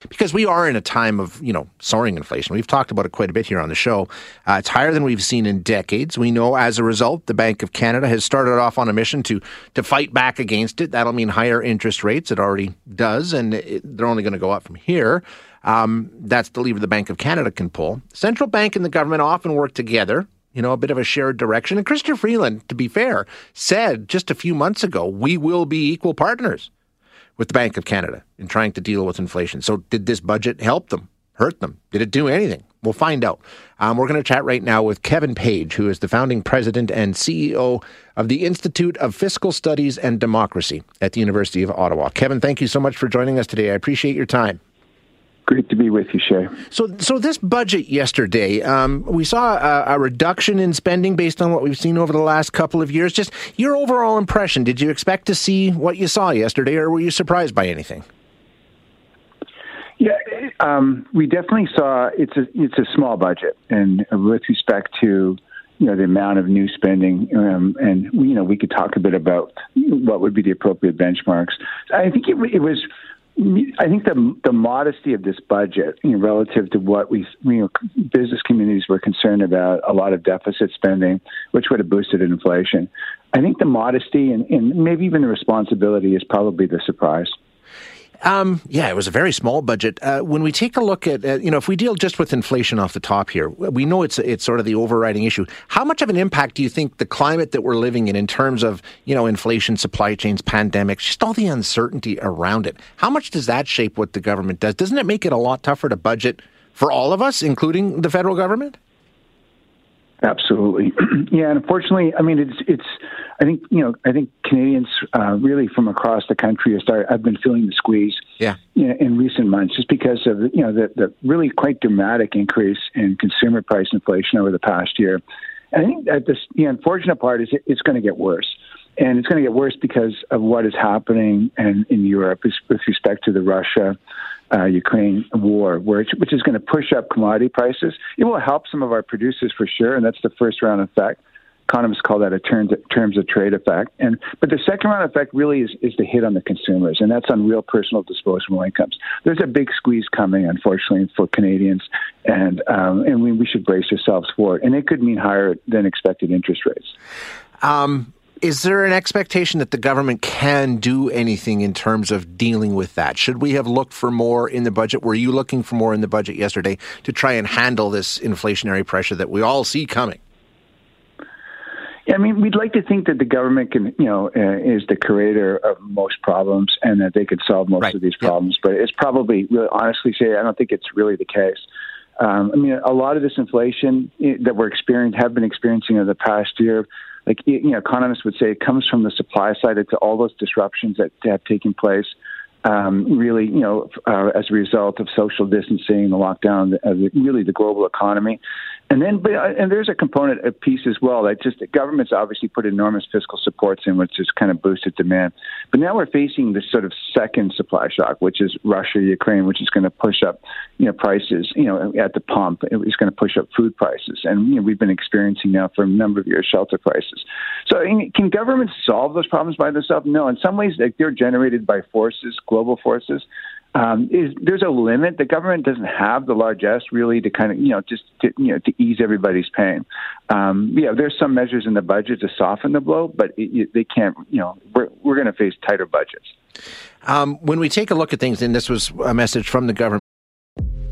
because we are in a time of you know soaring inflation. We've talked about it quite a bit here on the show. Uh, it's higher than we've seen in decades. We know as a result, the Bank of Canada has started off on a mission to to fight back against it. That'll mean higher interest rates. It already does, and it, they're only going to go up from here. Um, that's the lever the Bank of Canada can pull. Central bank and the government often work together. You know, a bit of a shared direction. And Chrystia Freeland, to be fair, said just a few months ago, we will be equal partners with the Bank of Canada in trying to deal with inflation. So, did this budget help them, hurt them? Did it do anything? We'll find out. Um, we're going to chat right now with Kevin Page, who is the founding president and CEO of the Institute of Fiscal Studies and Democracy at the University of Ottawa. Kevin, thank you so much for joining us today. I appreciate your time. Great to be with you, Shay. So, so this budget yesterday, um, we saw a, a, reduction in spending based on what we've seen over the last couple of years. Just your overall impression. Did you expect to see what you saw yesterday, or were you surprised by anything? Yeah, um, we definitely saw it's a it's a small budget, and with respect to you know the amount of new spending, um, and you know we could talk a bit about what would be the appropriate benchmarks. I think it, it was I think the the modesty of this budget, you know, relative to what we, you know, business communities were concerned about, a lot of deficit spending, which would have boosted inflation. I think the modesty and, and maybe even the responsibility is probably the surprise. Um, yeah, it was a very small budget. Uh, when we take a look at, uh, you know, if we deal just with inflation off the top here, we know it's it's sort of the overriding issue. How much of an impact do you think the climate that we're living in, in terms of you know inflation, supply chains, pandemics, just all the uncertainty around it, how much does that shape what the government does? Doesn't it make it a lot tougher to budget for all of us, including the federal government? Absolutely, yeah. And unfortunately, I mean, it's it's. I think you know. I think Canadians uh, really from across the country have started. I've been feeling the squeeze. Yeah. Know, in recent months, just because of you know the the really quite dramatic increase in consumer price inflation over the past year. And I think that this the unfortunate part is it, it's going to get worse. And it's going to get worse because of what is happening in, in Europe with respect to the Russia uh, Ukraine war, which, which is going to push up commodity prices. It will help some of our producers for sure, and that's the first round effect. Economists call that a terms, terms of trade effect. And but the second round effect really is, is the hit on the consumers, and that's on real personal disposable incomes. There's a big squeeze coming, unfortunately, for Canadians, and um, and we, we should brace ourselves for it. And it could mean higher than expected interest rates. Um, is there an expectation that the government can do anything in terms of dealing with that? Should we have looked for more in the budget? Were you looking for more in the budget yesterday to try and handle this inflationary pressure that we all see coming? Yeah, I mean, we'd like to think that the government can, you know, uh, is the creator of most problems and that they could solve most right. of these problems. But it's probably, really, honestly, say, I don't think it's really the case. Um, I mean, a lot of this inflation eh, that we're experiencing, have been experiencing in the past year, like you know, economists would say, it comes from the supply side. It's all those disruptions that have taken place. Um, really, you know, uh, as a result of social distancing, the lockdown, uh, really the global economy, and then, but, uh, and there's a component, a piece as well that just the government's obviously put enormous fiscal supports in, which has kind of boosted demand. But now we're facing this sort of second supply shock, which is Russia, Ukraine, which is going to push up, you know, prices, you know, at the pump. It's going to push up food prices, and you know, we've been experiencing now for a number of years shelter prices. So, can governments solve those problems by themselves? No. In some ways, like, they're generated by forces, global forces um, is there's a limit. The government doesn't have the largesse really to kind of you know just to, you know to ease everybody's pain. Um, yeah, there's some measures in the budget to soften the blow, but it, they can't. You know, we're we're going to face tighter budgets. Um, when we take a look at things, and this was a message from the government.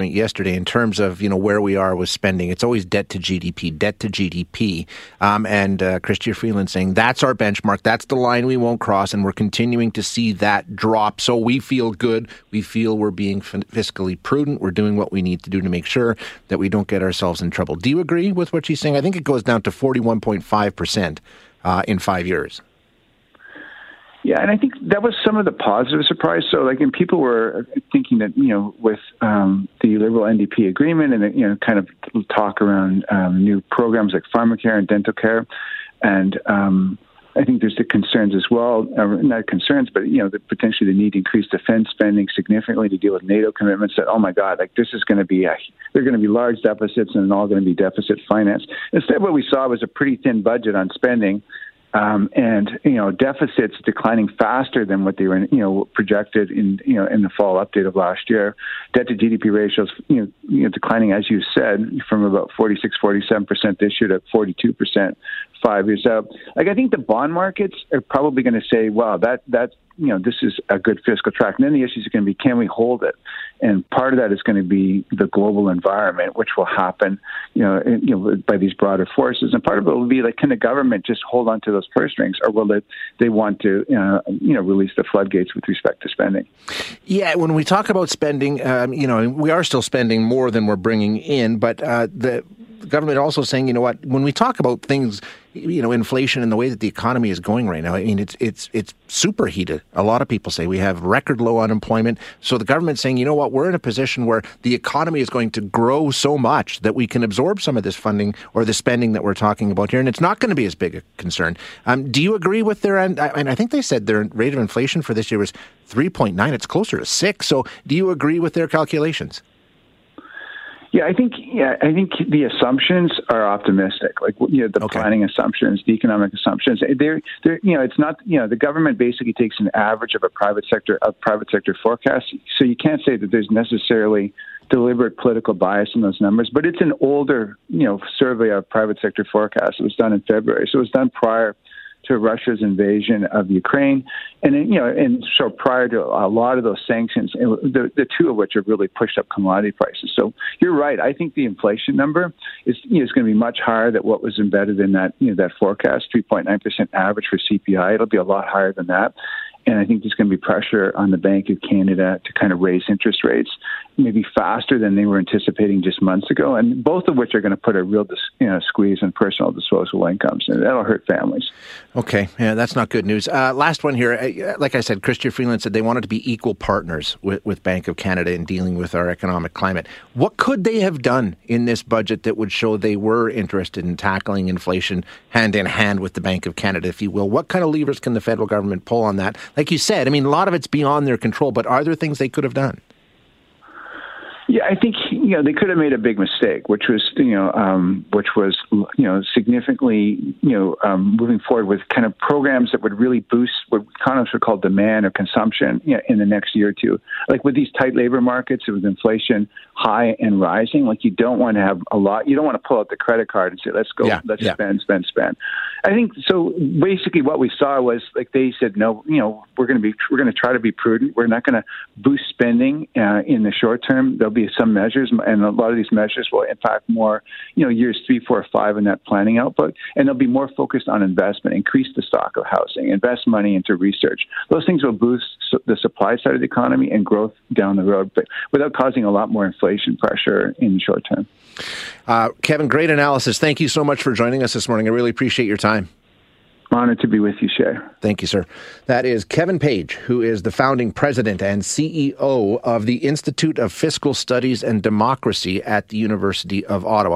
yesterday in terms of you know where we are with spending. It's always debt to GDP, debt to GDP. Um, and uh, Chrystia Freeland saying that's our benchmark. That's the line we won't cross, and we're continuing to see that drop. So we feel good. We feel we're being fiscally prudent. We're doing what we need to do to make sure that we don't get ourselves in trouble. Do you agree with what she's saying? I think it goes down to forty one point five percent uh, in five years. Yeah, and I think that was some of the positive surprise. So, like, and people were thinking that you know, with um, the Liberal NDP agreement and the, you know, kind of talk around um, new programs like pharmacare and dental care, and um, I think there's the concerns as well, uh, not concerns, but you know, the, potentially the need to increase defense spending significantly to deal with NATO commitments. That oh my God, like this is going to be a, they're going to be large deficits and all going to be deficit finance. Instead, what we saw was a pretty thin budget on spending um, and you know deficits declining faster than what they were you know projected in you know in the fall update of last year. Debt to GDP ratios you know, you know declining as you said from about 46 47 percent this year to 42 percent five years out. Like I think the bond markets are probably going to say, "Wow, that that you know, this is a good fiscal track. And then the issues are going to be, can we hold it? And part of that is going to be the global environment, which will happen, you know, you know, by these broader forces. And part of it will be like, can the government just hold on to those purse strings, or will it, they want to, uh, you know, release the floodgates with respect to spending? Yeah, when we talk about spending, um, you know, we are still spending more than we're bringing in, but uh, the government also saying, you know what, when we talk about things, you know, inflation and the way that the economy is going right now, I mean, it's it's it's superheated. A lot of people say we have record low unemployment. So the government's saying, you know what, we're in a position where the economy is going to grow so much that we can absorb some of this funding or the spending that we're talking about here, and it's not going to be as big a concern. Um, do you agree with their? end? And I think they said their rate of inflation for this year was three point nine. It's closer to six. So do you agree with their calculations? Yeah, I think yeah, I think the assumptions are optimistic. Like you know, the okay. planning assumptions, the economic assumptions. Eh, they're they're you know, it's not you know, the government basically takes an average of a private sector of private sector forecast. So you can't say that there's necessarily deliberate political bias in those numbers, but it's an older you know survey of private sector forecasts. It was done in February, so it was done prior to Russia's invasion of Ukraine, and you know, and so prior to a lot of those sanctions, the, the two of which have really pushed up commodity prices. So you're right. I think the inflation number is you know, is going to be much higher than what was embedded in that you know that forecast, 3.9 percent average for CPI. It'll be a lot higher than that. And I think there's going to be pressure on the Bank of Canada to kind of raise interest rates maybe faster than they were anticipating just months ago, and both of which are going to put a real you know, squeeze on personal disposable incomes, and that'll hurt families. Okay, yeah, that's not good news. Uh, last one here. Uh, like I said, Chrystia Freeland said they wanted to be equal partners with, with Bank of Canada in dealing with our economic climate. What could they have done in this budget that would show they were interested in tackling inflation hand in hand with the Bank of Canada, if you will? What kind of levers can the federal government pull on that? Like you said, I mean, a lot of it's beyond their control, but are there things they could have done? Yeah, I think you know they could have made a big mistake, which was you know um, which was you know significantly you know um, moving forward with kind of programs that would really boost what economists would call demand or consumption you know, in the next year or two. Like with these tight labor markets, with inflation high and rising, like you don't want to have a lot. You don't want to pull out the credit card and say let's go, yeah, let's yeah. spend, spend, spend. I think so. Basically, what we saw was like they said, no, you know, we're going to be we're going to try to be prudent. We're not going to boost spending uh, in the short term. There'll be some measures, and a lot of these measures will impact more, you know, years three, four, five in that planning output, and they'll be more focused on investment, increase the stock of housing, invest money into research. Those things will boost the supply side of the economy and growth down the road, but without causing a lot more inflation pressure in the short term. Uh, Kevin, great analysis. Thank you so much for joining us this morning. I really appreciate your time. Honored to be with you, Shay. Thank you, sir. That is Kevin Page, who is the founding president and CEO of the Institute of Fiscal Studies and Democracy at the University of Ottawa.